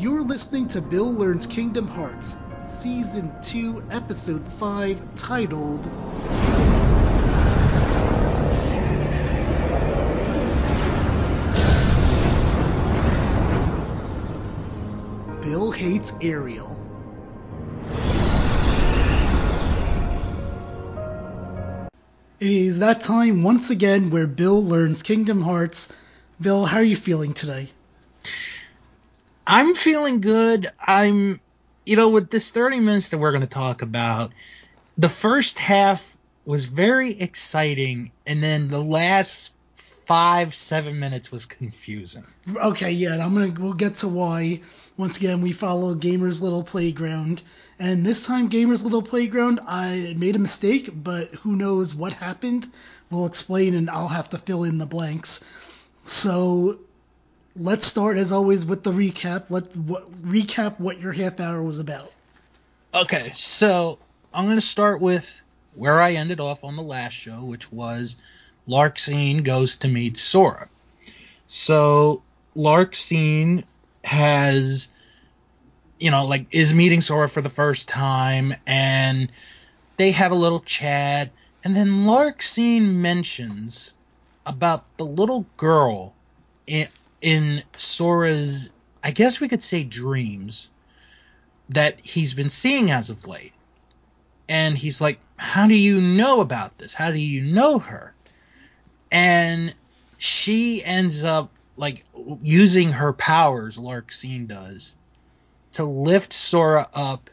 You're listening to Bill Learns Kingdom Hearts, Season 2, Episode 5, titled Bill Hates Ariel. It is that time once again where Bill learns Kingdom Hearts. Bill, how are you feeling today? I'm feeling good. I'm, you know, with this 30 minutes that we're going to talk about, the first half was very exciting, and then the last five, seven minutes was confusing. Okay, yeah, I'm gonna we'll get to why. Once again, we follow Gamer's Little Playground, and this time Gamer's Little Playground, I made a mistake, but who knows what happened? We'll explain, and I'll have to fill in the blanks. So let's start as always with the recap. Let what, recap what your half hour was about. Okay, so I'm going to start with where I ended off on the last show, which was Larxene goes to meet Sora. So Larxene has, you know, like is meeting Sora for the first time, and they have a little chat, and then Larxene mentions about the little girl in, in Sora's, I guess we could say dreams, that he's been seeing as of late. And he's like, How do you know about this? How do you know her? And she ends up like using her powers, Larxene does, to lift Sora up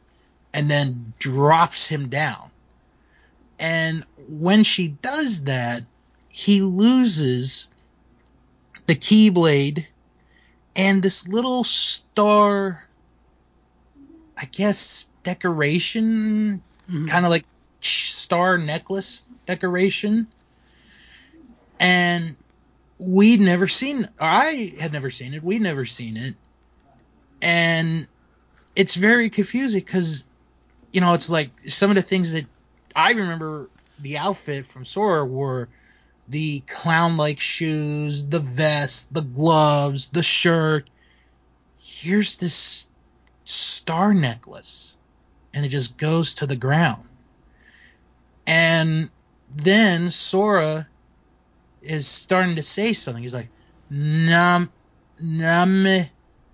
and then drops him down. And when she does that, he loses the Keyblade and this little star, I guess, decoration, Mhm. kind of like star necklace decoration. And we'd never seen, or I had never seen it. We'd never seen it. And it's very confusing because, you know, it's like some of the things that I remember the outfit from Sora were the clown like shoes, the vest, the gloves, the shirt. Here's this star necklace. And it just goes to the ground. And then Sora is starting to say something. He's like, Nam, Name,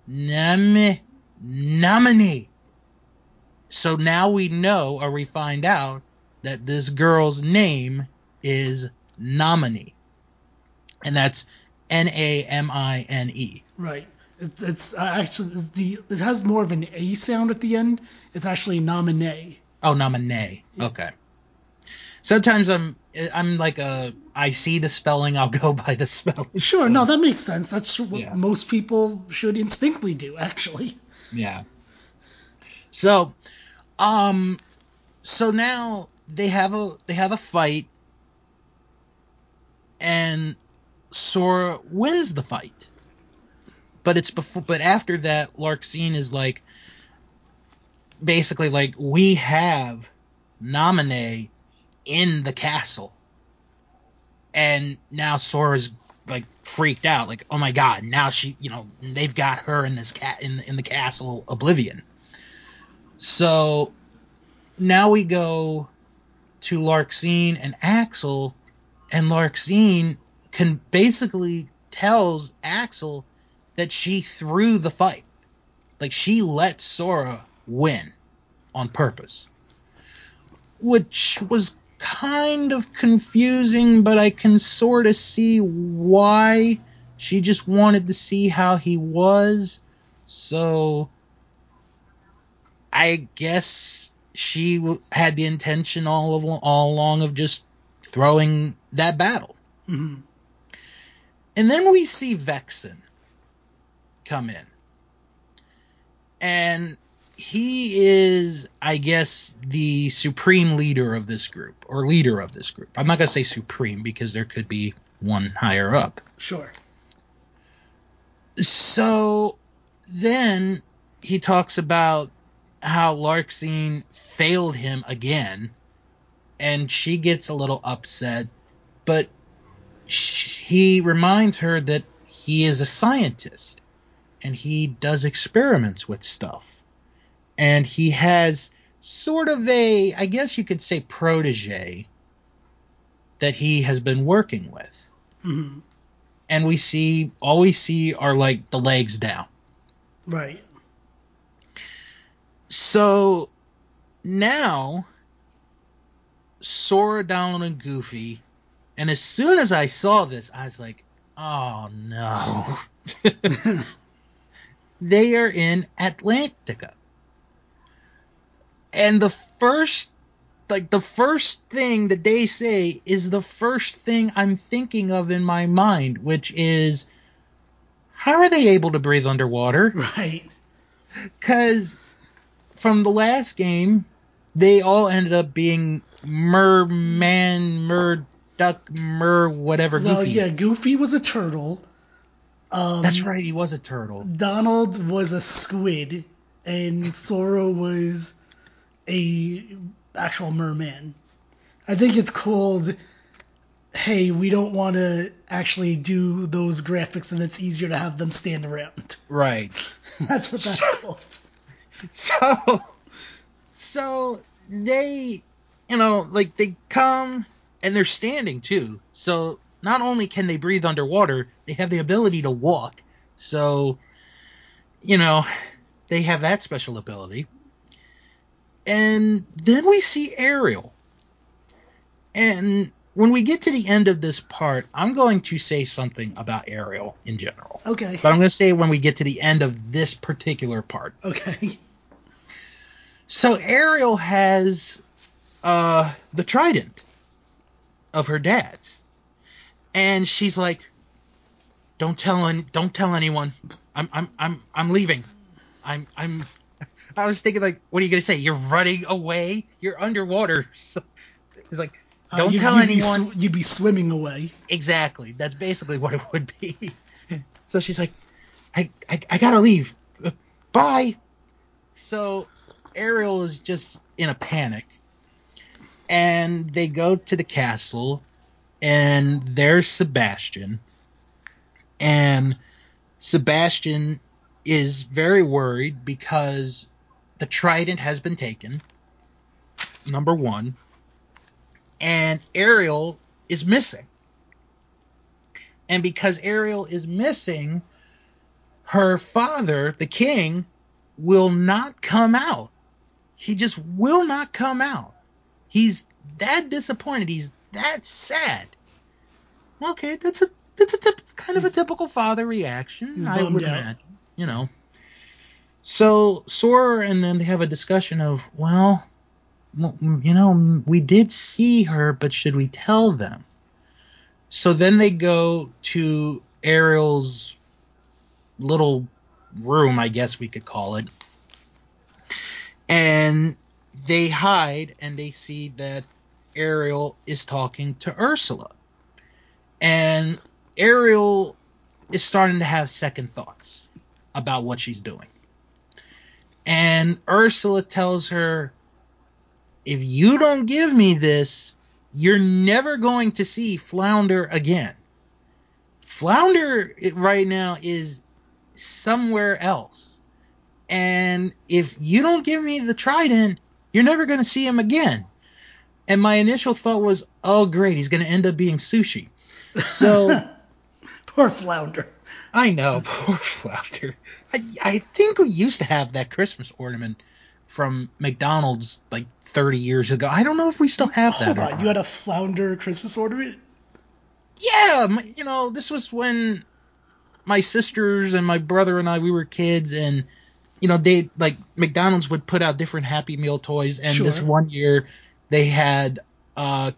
Name, Namini. So now we know, or we find out, that this girl's name is Namine. And that's N A M I N E. Right. It's, it's uh, actually it's the it has more of an A sound at the end. It's actually nominee. Oh, nominee. Yeah. Okay. Sometimes I'm I'm like a I see the spelling, I'll go by the spelling. Sure, no, that makes sense. That's what Yeah. most people should instinctively do, actually. Yeah. So, um, so now they have a they have a fight, and Sora wins the fight. But it's before, but after that, Larxene is like, basically like we have Namine in the castle, and now Sora's like freaked out, like oh my god, now she, you know, they've got her in this cat in in the castle Oblivion. So now we go to Larxene and Axel, and Larxene can basically tells Axel that she threw the fight. Like she let Sora win on purpose. Which was kind of confusing, but I can sort of see why she just wanted to see how he was. So I guess she had the intention all of all along of just throwing that battle. hmm And then we see Vexen come in. And he is, I guess, the supreme leader of this group, or leader of this group. I'm not going to say supreme because there could be one higher up. Sure. So then he talks about how Larxene failed him again, and she gets a little upset, but sh- he reminds her that he is a scientist, and he does experiments with stuff. And he has sort of a, I guess you could say, protege that he has been working with. hmm And we see, all we see are like the legs down. Right. So now Sora, Donald, and Goofy, and as soon as I saw this, I was like, oh no. they are in Atlantica. And the first like the first thing that they say is the first thing I'm thinking of in my mind, which is how are they able to breathe underwater? Right. Because from the last game, they all ended up being merman, mer duck, mer whatever. Well, Goofy. yeah, Goofy was a turtle. Um, That's right. He was a turtle. Donald was a squid, and Sora was a actual merman. I think it's called. Hey, we don't want to actually do those graphics, and it's easier to have them stand around. Right. That's what that's called. So, so they, you know, like they come and they're standing too. So not only can they breathe underwater, they have the ability to walk. So, you know, they have that special ability. And then we see Ariel. And when we get to the end of this part, I'm going to say something about Ariel in general. Okay. But I'm going to say when we get to the end of this particular part. Okay. So Ariel has uh, the trident of her dad's, and she's like, "Don't tell any, don't tell anyone. I'm I'm I'm I'm leaving. I'm I'm." I was thinking like, what are you gonna say? You're running away. You're underwater. So, it's like, Uh, don't you'd- tell you'd be anyone. sw- you'd be swimming away. Exactly. That's basically what it would be. so she's like, I, I, I gotta leave. Uh, Bye. So Ariel is just in a panic. And they go to the castle, and there's Sebastian. And Sebastian is very worried because the trident has been taken. Number one. And Ariel is missing. And because Ariel is missing, her father, the king, will not come out. He just will not come out. He's that disappointed. He's that sad. Okay, that's a that's a tip, kind of a typical father reaction. I would out. imagine, you know. So Sora and them they have a discussion of, well, well, you know, we did see her, but should we tell them? So then they go to Ariel's little room, I guess we could call it. And they hide and they see that Ariel is talking to Ursula. And Ariel is starting to have second thoughts about what she's doing. And Ursula tells her, if you don't give me this, you're never going to see Flounder again. Flounder right now is somewhere else. And if you don't give me the trident, you're never going to see him again. And my initial thought was, oh, great, he's going to end up being sushi. So Poor Flounder. I know, poor Flounder. I, I think we used to have that Christmas ornament from McDonald's like 30 years ago. I don't know if we still have that. Hold on, you had a Flounder Christmas ornament? Yeah, my, you know, this was when my sisters and my brother and I we were kids, and you know they like McDonald's would put out different Happy Meal toys, and this one year they had uh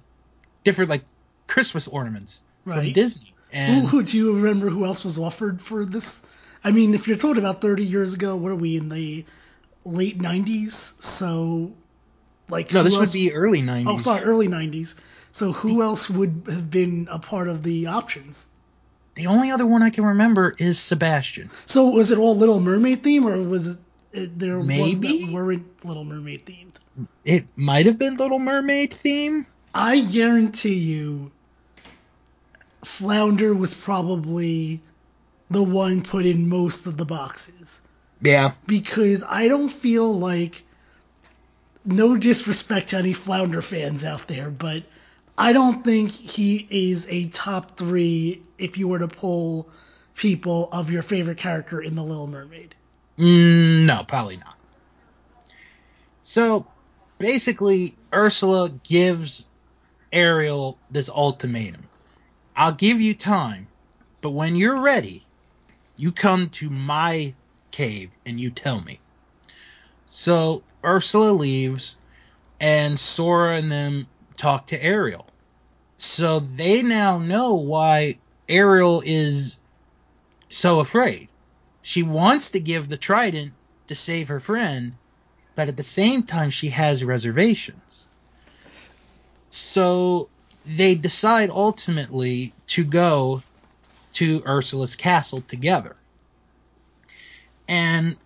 different like Christmas ornaments from Disney. And who do you remember who else was offered for this? I mean, if you're talking about 30 years ago, what are we in the late 90s? So, like, no, this would be early 90s. Oh, sorry, early 90s. So who else would have been a part of the options? The only other one I can remember is Sebastian. So was it all Little Mermaid theme, or was it, there ones Maybe? that weren't Little Mermaid themed? It might have been Little Mermaid theme. I guarantee you, Flounder was probably the one put in most of the boxes Yeah. because I don't feel like no disrespect to any Flounder fans out there, but I don't think he is a top three if you were to poll people of your favorite character in The Little Mermaid. Mm, no, probably not. So basically, Ursula gives Ariel this ultimatum I'll give you time, but when you're ready, you come to my cave and you tell me. So Ursula leaves, and Sora and them talk to Ariel. So they now know why Ariel is so afraid. She wants to give the trident to save her friend, but at the same time, she has reservations. So they decide ultimately to go to Ursula's castle together. And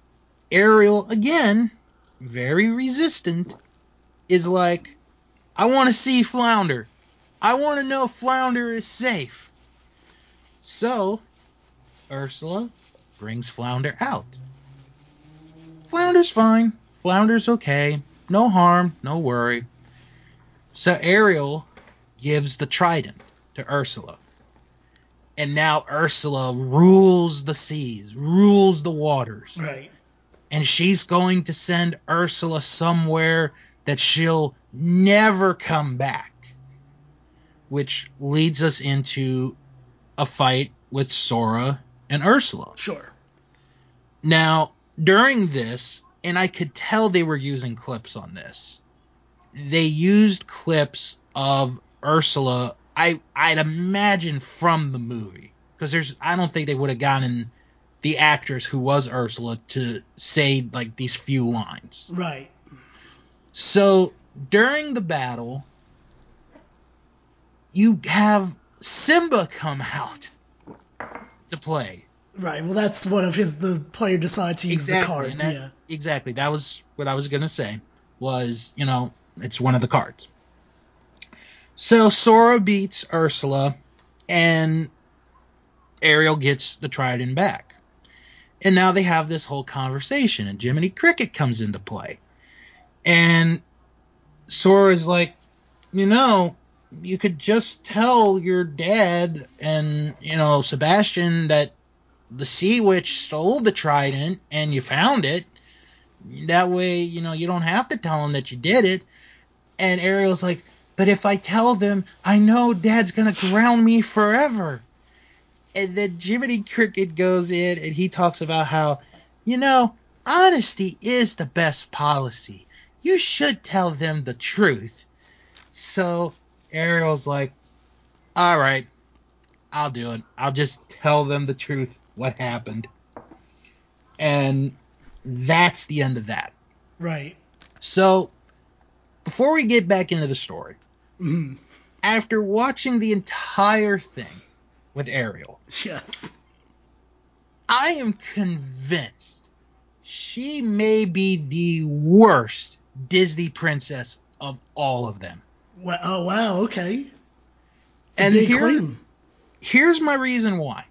Ariel, again, very resistant, is like, I want to see Flounder. I want to know Flounder is safe. So, Ursula brings Flounder out. Flounder's fine. Flounder's okay. No harm, no worry. So Ariel gives the trident to Ursula. And now Ursula rules the seas, rules the waters. Right. And she's going to send Ursula somewhere that she'll never come back. Which leads us into a fight with Sora and Ursula. Sure. Now, during this, and I could tell they were using clips on this, they used clips of Ursula. I I'd imagine from the movie because there's I don't think they would have gotten the actress who was Ursula to say like these few lines. Right. So during the battle, you have Simba come out to play. Right. Well, that's one of his. The player decides to use the card. that- yeah. Exactly. That was what I was gonna say. Was you know it's one of the cards. So Sora beats Ursula, and Ariel gets the trident back. And now they have this whole conversation, and Jiminy Cricket comes into play. And Sora's like, you know, you could just tell your dad and, you know, Sebastian that the Sea Witch stole the trident and you found it. That way, you know, you don't have to tell them that you did it. And Ariel's like, but if I tell them, I know Dad's gonna ground me forever. And then Jiminy Cricket goes in and he talks about how, you know, honesty is the best policy. You should tell them the truth. So Ariel's like, all right, I'll do it. I'll just tell them the truth, what happened. And that's the end of that. Right. So, before we get back into the story, hmm after watching the entire thing with Ariel, Yes. I am convinced she may be the worst Disney princess of all of them. Wow. Oh wow. Okay. It's And here- claim. Here's my reason why.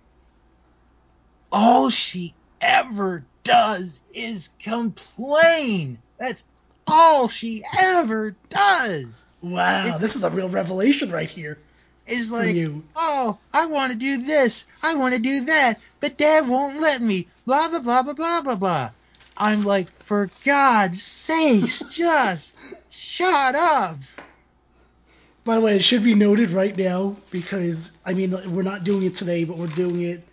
All she ever does is complain. That's all she ever does. Wow. it's- This is a real revelation right here Is like, oh, I want to do this, I want to do that, but Dad won't let me. Blah blah blah blah blah blah blah. I'm like, for God's sakes, just shut up. By the way, it should be noted right now because I mean we're not doing it today, but we're doing it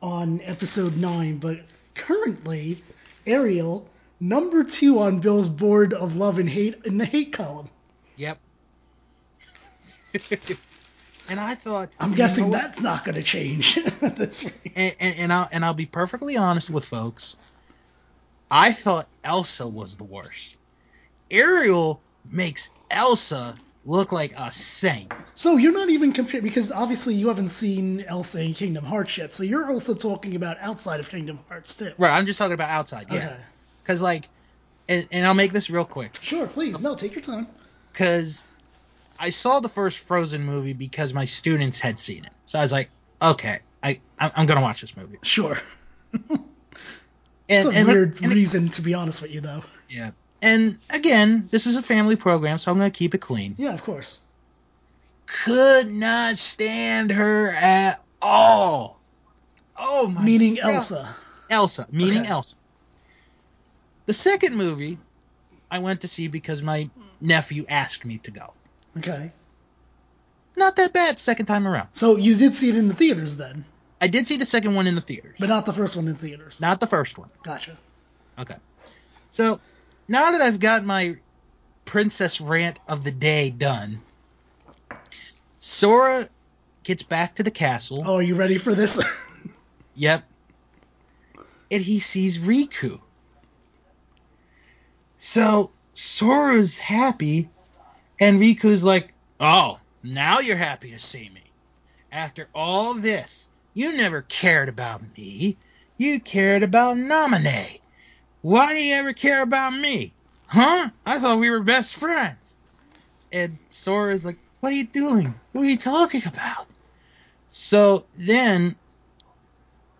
on episode nine. But currently, Ariel number two on Bill's board of love and hate in the hate column. Yep. and I thought, I'm guessing know that's not going to change at this rate. and, and, and I'll and I'll be perfectly honest with folks. I thought Elsa was the worst. Ariel makes Elsa look like a saint. So you're not even comparing because obviously you haven't seen Elsa in Kingdom Hearts yet. So you're also talking about outside of Kingdom Hearts too. Right, I'm just talking about outside, yeah. Okay. Cause like, and, and I'll make this real quick. Sure, please. No, take your time. Cause I saw the first Frozen movie because my students had seen it. So I was like, okay, I I'm gonna watch this movie. Sure. And, it's a and- weird and- reason, to be honest with you, though. yeah. And again, this is a family program, so I'm gonna keep it clean. Yeah, of course. Could not stand her at all. Oh my. Meaning God. Elsa. Elsa, meaning Okay. Elsa. The second movie I went to see because my nephew asked me to go. Okay. Not that bad second time around. So you did see it in the theaters then, I did see the second one in the theaters, but not the first one in theaters. not the first one. Gotcha. Okay. So now that I've got my princess rant of the day done, Sora gets back to the castle. Oh, are you ready for this? Yep. And he sees Riku. So Sora's happy, and Riku's like, Oh, now you're happy to see me. After all this, you never cared about me. You cared about Namine. Why do you ever care about me? Huh? I thought we were best friends. And Sora's like, What are you doing? What are you talking about? So then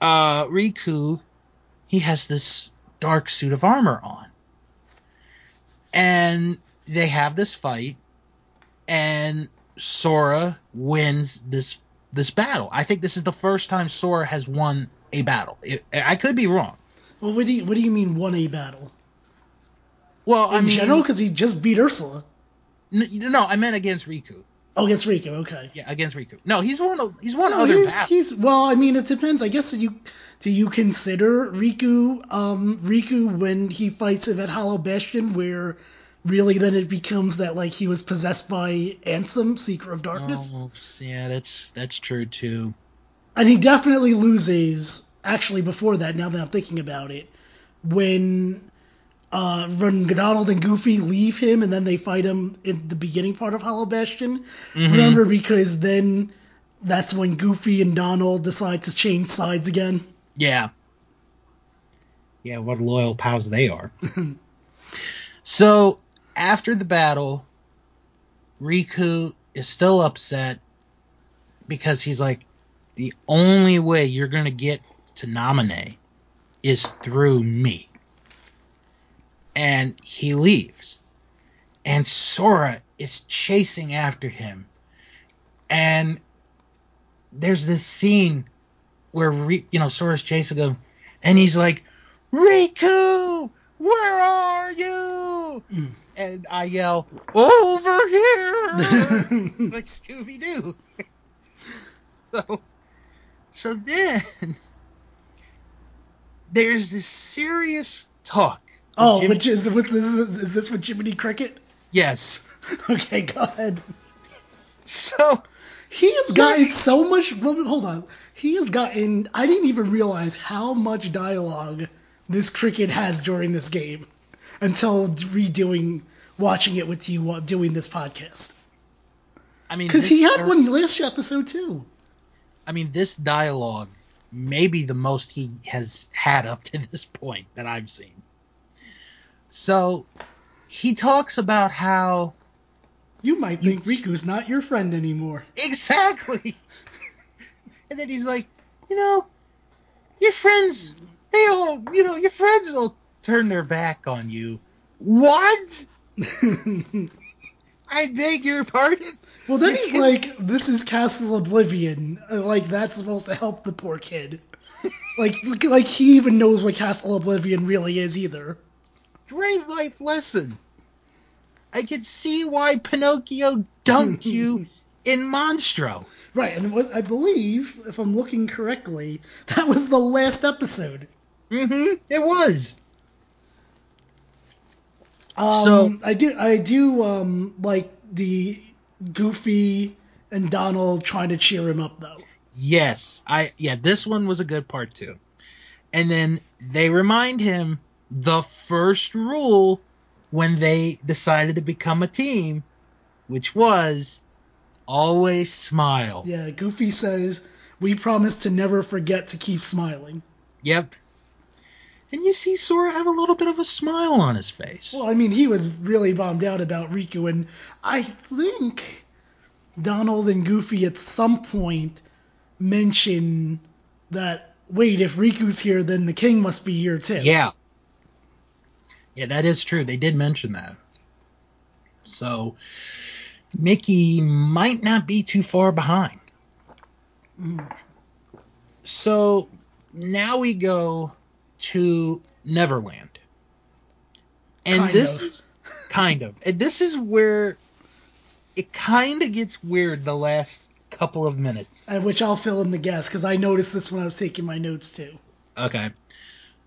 uh, Riku, he has this dark suit of armor on. And they have this fight, and Sora wins this this battle. I think this is the first time Sora has won a battle. It, I could be wrong. well, what do you what do you mean one A battle? Well, I In mean, general, because he just beat Ursula. n- no, I meant against Riku. Oh, against Riku. Okay. Yeah, against Riku. No, he's won. A, he's won No, other he's, battles. he's well. I mean, it depends. I guess you do you consider Riku um Riku when he fights him at Hollow Bastion, where really then it becomes that like he was possessed by Ansem, Seeker of Darkness, Oh, yeah, that's that's true too. and he definitely loses. Actually, before that, now that I'm thinking about it, when uh, when Donald and Goofy leave him and then they fight him in the beginning part of Hollow Bastion. Mhm. Remember, because then that's when Goofy and Donald decide to change sides again. Yeah. Yeah, what loyal pals they are. so, after the battle, Riku is still upset because he's like, the only way you're going to get to Namine is through me. And he leaves. And Sora is chasing after him. And there's this scene where you know Sora's chasing him, and he's like, "Riku, where are you?" Mm. And I yell, "Over here!" like Scooby Doo. so, so then there's this serious talk. oh, which is with this is this with Jiminy Cricket? yes. Okay, go ahead. So He has gotten so much. Hold on. He has gotten. I didn't even realize how much dialogue this cricket has during this game until redoing, watching it with you while doing this podcast. I mean, Because he had Sora- one last episode too. I mean, this dialogue may be the most he has had up to this point that I've seen. So he talks about how You might think Riku's not your friend anymore. exactly, and then he's like, you know, your friends, they all, you know, your friends will turn their back on you. What? I beg your pardon. well, then he's like, "This is Castle Oblivion. Uh, Like that's supposed to help the poor kid." like, like he even knows what Castle Oblivion really is either. Great life lesson. I can see why Pinocchio dunked you in Monstro. Right, and what I believe, if I'm looking correctly, that was the last episode. Mm-hmm. It was. Um, So- I do, I do um, like the Goofy and Donald trying to cheer him up, though. Yes. I yeah, this one was a good part too. And then they remind him the first rule when they decided to become a team, which was always smile. Yeah, Goofy says, "We promise to never forget to keep smiling." Yep. And you see Sora have a little bit of a smile on his face. Well, I mean, he was really bummed out about Riku, and I think Donald and Goofy at some point mention that wait, if Riku's here, then the king must be here too. Yeah. Yeah, that is true. They did mention that. So Mickey might not be too far behind. Mm. So now we go to Neverland. And Kind this of. is kind of. And this is where it kind of gets weird the last couple of minutes. At which I'll fill in the gaps because I noticed this when I was taking my notes too. Okay.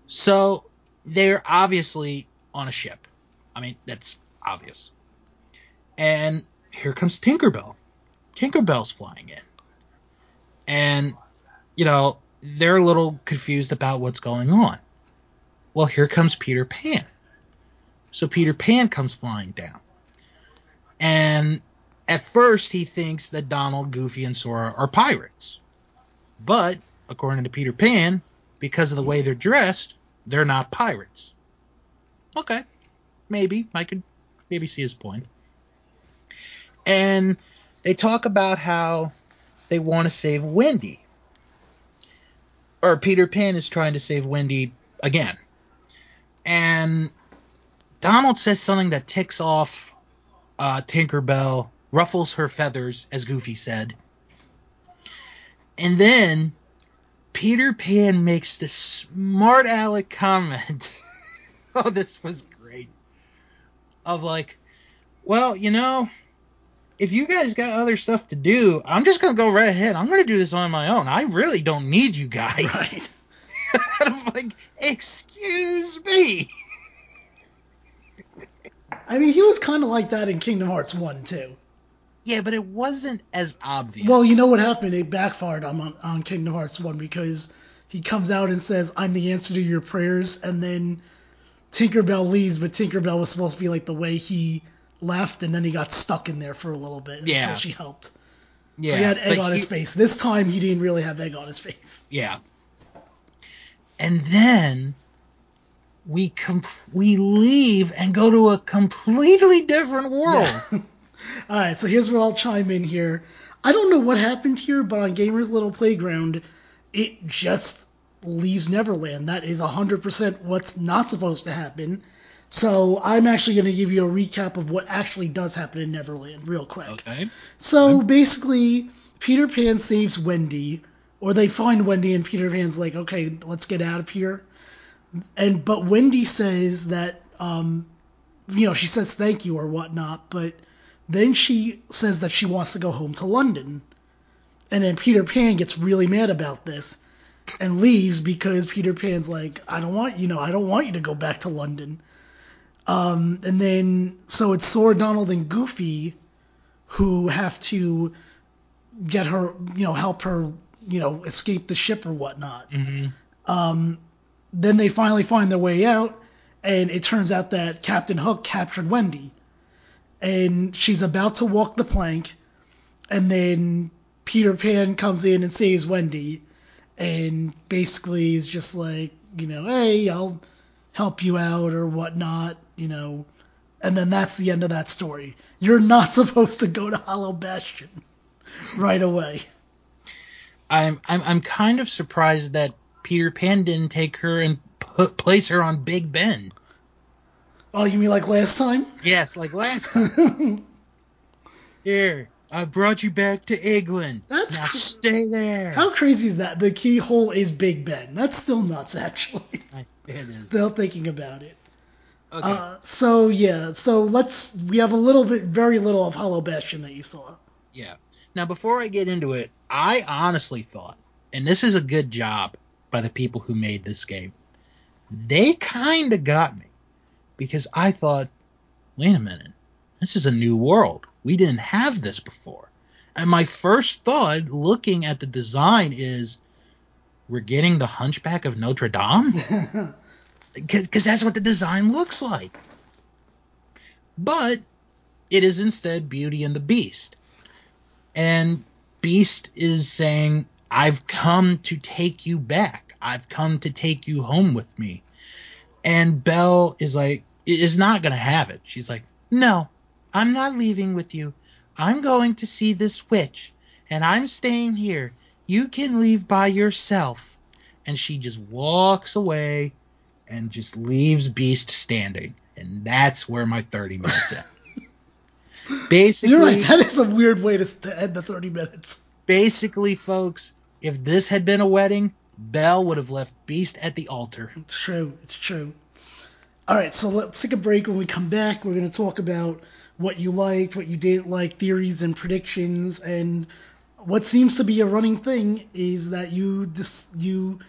So they're obviously on a ship. I mean, that's obvious. And here comes Tinkerbell. Tinkerbell's flying in. And, you know, they're a little confused about what's going on. Well, here comes Peter Pan. So Peter Pan comes flying down. And at first he thinks that Donald, Goofy, and Sora are pirates. But, according to Peter Pan, because of the way they're dressed, they're not pirates. Okay. Maybe. I could maybe see his point. And they talk about how they want to save Wendy. Or Peter Pan is trying to save Wendy again. And Donald says something that ticks off uh, Tinkerbell, ruffles her feathers, as Goofy said. And then Peter Pan makes this smart aleck comment. oh, this was great. Of like, well, you know, if you guys got other stuff to do, I'm just gonna go right ahead. I'm gonna do this on my own. I really don't need you guys. Right. and I'm like, excuse me. I mean, he was kind of like that in Kingdom Hearts 1 too. Yeah, but it wasn't as obvious. Well, you know what happened? It backfired on on Kingdom Hearts 1 because he comes out and says, "I'm the answer to your prayers," and then Tinkerbell leaves, but Tinkerbell was supposed to be like the way he left, and then he got stuck in there for a little bit Yeah. until she helped. yeah, so he had egg on he- his face. This time he didn't really have egg on his face. Yeah. And then we com- we leave and go to a completely different world. Yeah. All right, so here's where I'll chime in here. I don't know what happened here, but on Gamer's Little Playground, it just leaves Neverland. That is 100% what's not supposed to happen. So I'm actually going to give you a recap of what actually does happen in Neverland real quick. Okay. So basically, Peter Pan saves Wendy, or they find Wendy, and Peter Pan's like, "Okay, let's get out of here." And but Wendy says that, um, you know, she says thank you or whatnot, but then she says that she wants to go home to London, and then Peter Pan gets really mad about this and leaves because Peter Pan's like, "I don't want you know, I don't want you to go back to London." Um, and then so it's Sora, Donald, and Goofy who have to get her, you know, help her, you know, escape the ship or whatnot. hmm Um, then they finally find their way out, and it turns out that Captain Hook captured Wendy, and she's about to walk the plank, and then Peter Pan comes in and saves Wendy, and basically is just like, you know, hey, I'll help you out or whatnot, you know. And then that's the end of that story. You're not supposed to go to Hollow Bastion right away. I'm I'm I'm kind of surprised that Peter Pan didn't take her and put, place her on Big Ben. Oh, you mean like last time? Yes, like last time. Here, I brought you back to England. That's now cr- stay there. How crazy is that? The keyhole is Big Ben. That's still nuts, actually. I- it is. Still thinking about it. Okay. Uh, so yeah, so let's. We have a little bit, very little of Hollow Bastion that you saw. Yeah. Now, before I get into it, I honestly thought, and this is a good job by the people who made this game, they kind of got me because I thought, wait a minute, this is a new world. We didn't have this before. And my first thought, looking at the design, is we're getting the Hunchback of Notre Dame? Because that's what the design looks like. But it is instead Beauty and the Beast. And Beast is saying, I've come to take you back. I've come to take you home with me. And Belle is like, is not going to have it. She's like, no, I'm not leaving with you. I'm going to see this witch, and I'm staying here. You can leave by yourself. and she just walks away and just leaves Beast standing. And that's where my 30 minutes. Basically, You're right. That is a weird way to, to end the 30 minutes. basically, folks, if this had been a wedding, Belle would have left Beast at the altar. It's true. It's true. All right, so let's take a break. When we come back, we're going to talk about what you liked, what you didn't like, theories and predictions, and what seems to be a running thing is that you dis- you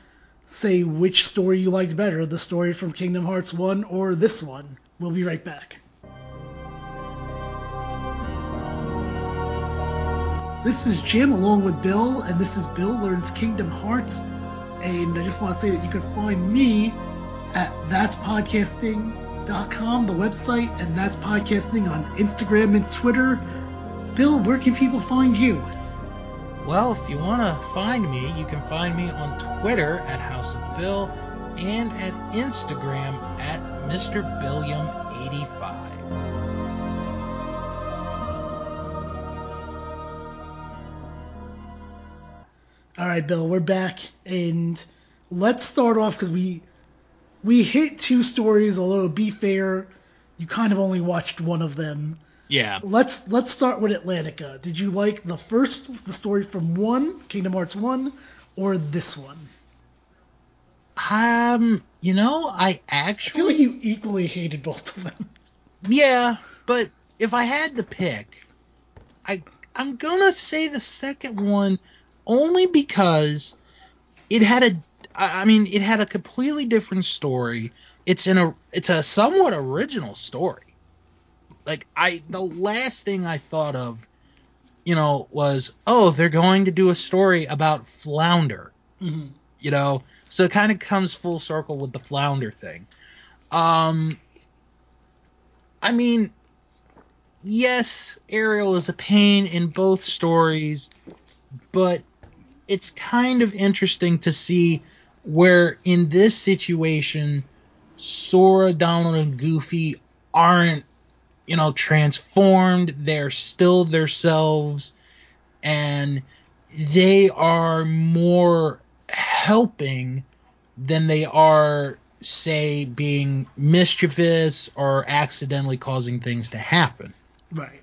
say which story you liked better, the story from Kingdom Hearts 1 or this one. We'll be right back. This is Jim along with Bill, and this is Bill Learns Kingdom Hearts. And I just want to say that you can find me at that'spodcasting.com, the website, and that's podcasting on Instagram and Twitter. Bill, where can people find you? Well, if you want to find me, you can find me on Twitter at House of Bill and at Instagram at Mr. Billiam85. All right, Bill, we're back, and let's start off because we we hit two stories. Although to be fair, you kind of only watched one of them. Yeah. Let's let's start with Atlantica. Did you like the first the story from one Kingdom Hearts one or this one? Um, you know, I I feel actually like you equally hated both of them. Yeah, but if I had to pick, I I'm gonna say the second one only because it had a I mean it had a completely different story. It's in a it's a somewhat original story. Like I the last thing I thought of, you know, was oh they're going to do a story about Flounder hmm you know so it kind of comes full circle with the flounder thing um i mean yes ariel is a pain in both stories but it's kind of interesting to see where in this situation sora donald and goofy aren't you know transformed they're still themselves and they are more helping than they are say being mischievous or accidentally causing things to happen Right.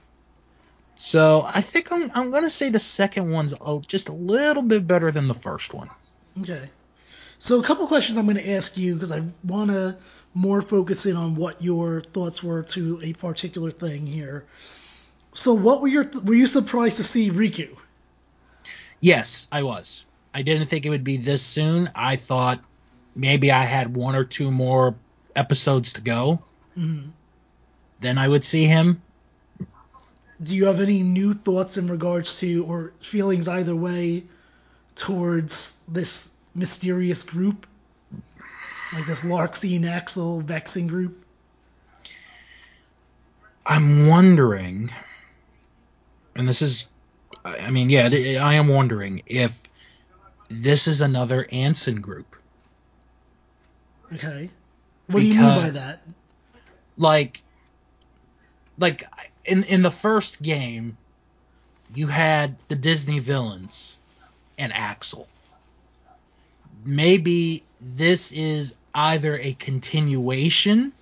So i think i'm, I'm going to say the second one's just a little bit better than the first one Okay. So a couple questions I'm going to ask you because I want to more focus in on what your thoughts were to a particular thing here. So what were your were you surprised to see Riku? yes i was i didn't think it would be this soon i thought maybe i had one or two more episodes to go Mhm. then i would see him Do you have any new thoughts in regards to or feelings either way towards this mysterious group? Like this Larxene Axel Vexen group? I'm wondering, and this is, I I mean, yeah, I am wondering if this is another Ansem group. Okay. What do you mean by that? Like, like in in the first game, you had the Disney villains and Axel. Maybe this is either a continuation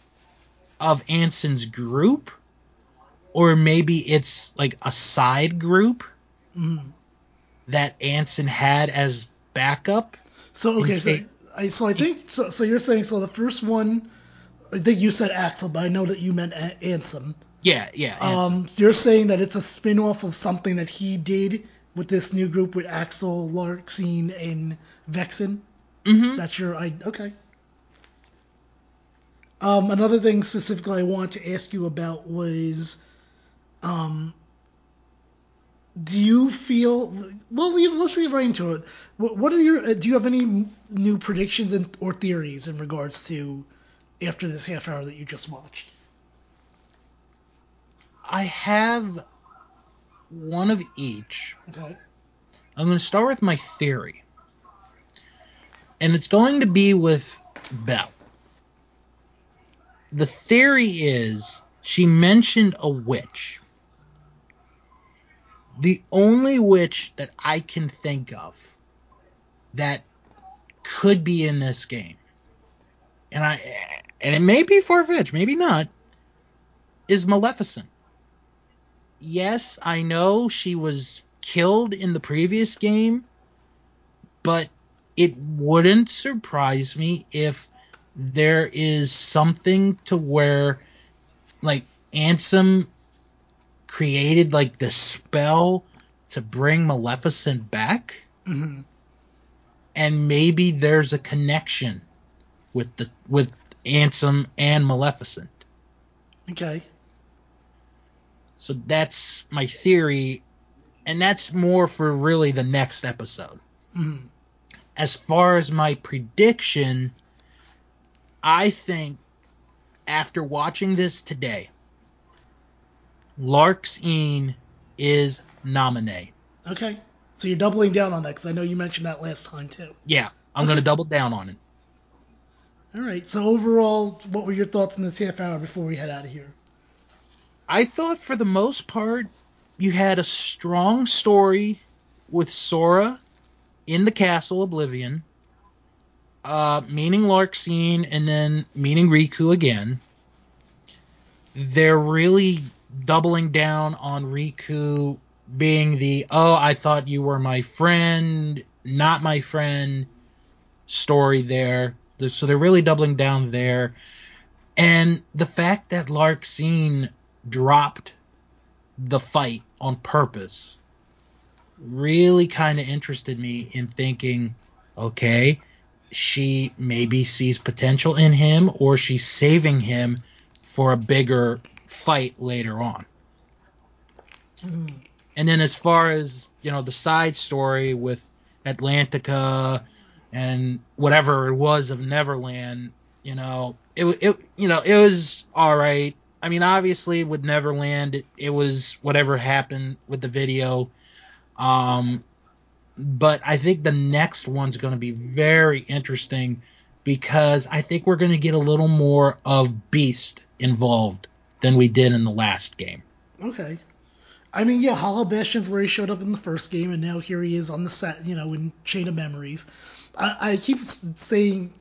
of Ansem's group, or maybe it's like a side group Mhm. that Anson had as backup. So okay, so I so I think so. So you're saying so the first one, I think you said Axel, but I know that you meant A- Ansem. Yeah, yeah. Um, so you're saying that it's a spin-off of something that he did with this new group with Axel, Larxene, and Vexen. Mhm. That's your I okay. Um, another thing specifically I want to ask you about was, um, do you feel? Well, let's get right into it. What, what are your? uh, Do you have any new predictions and or theories in regards to after this half hour that you just watched? I have one of each. Okay. I'm going to start with my theory. And it's going to be with Belle. The theory is she mentioned a witch. The only witch that I can think of that could be in this game, and I and it may be far fetched, maybe not, is Maleficent. Yes, I know she was killed in the previous game, but it wouldn't surprise me if there is something to where like Ansem created like the spell to bring Maleficent back. hmm and maybe there's a connection with the with Ansem and Maleficent. Okay. So that's my theory, and that's more for really the next episode. hmm As far as my prediction, I think after watching this today, Larks Larxene is Namine. Okay. So you're doubling down on that because I know you mentioned that last time too. Yeah, I'm Okay. gonna double down on it. All right. So overall, what were your thoughts in this half hour before we head out of here? I thought for the most part you had a strong story with Sora in the castle Oblivion, uh, meaning Larxene and then meaning Riku again. They're really doubling down on Riku being the oh I thought you were my friend, not my friend story there. So they're really doubling down there. And the fact that Larxene dropped the fight on purpose really kind of interested me in thinking, okay, she maybe sees potential in him or she's saving him for a bigger fight later on. Mhm. And then as far as, you know, the side story with Atlantica and whatever it was of Neverland, you know, it it you know, it was all right. I mean, obviously with Neverland, it, it was whatever happened with the video. Um but I think the next one's going to be very interesting because I think we're going to get a little more of Beast involved than we did in the last game. Okay. I mean, yeah, Hollow Bastion's where he showed up in the first game, and now here he is on the set, you know, in Chain of Memories. I, I keep saying,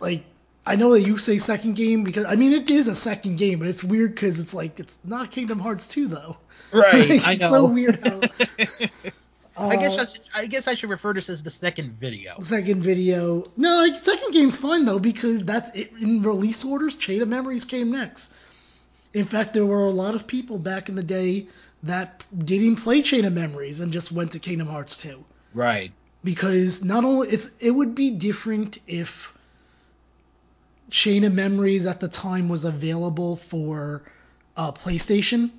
like, I know that you say second game because I mean it is a second game, but it's weird because it's like it's not Kingdom Hearts 2 though. Right, I it's know. so weird how. I guess uh, I, should, I guess I should refer to this as the second video. second video. No, like second game's fine though because that's it, in release orders. Chain of Memories came next. In fact, there were a lot of people back in the day that didn't play Chain of Memories and just went to Kingdom Hearts 2 Right. because not only it's it would be different if Chain of Memories at the time was available for uh, PlayStation,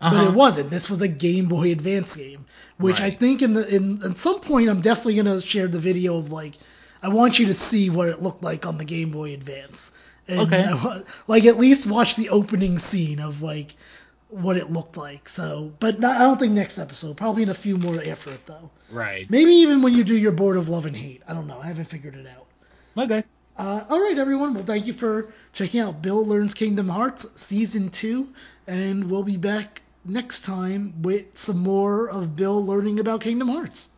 but Uh-huh. it wasn't. This was a Game Boy Advance game, which I think in the in at some point I'm definitely gonna share the video of like I want you to see what it looked like on the Game Boy Advance. And Okay. Like at least watch the opening scene of like what it looked like. So, but not, I don't think next episode. Probably in a few more after it though. Right. Maybe even when you do your board of love and hate. I don't know. I haven't figured it out. Okay. Uh, all right, everyone. Well, thank you for checking out Bill Learns Kingdom Hearts Season 2. And we'll be back next time with some more of Bill learning about Kingdom Hearts.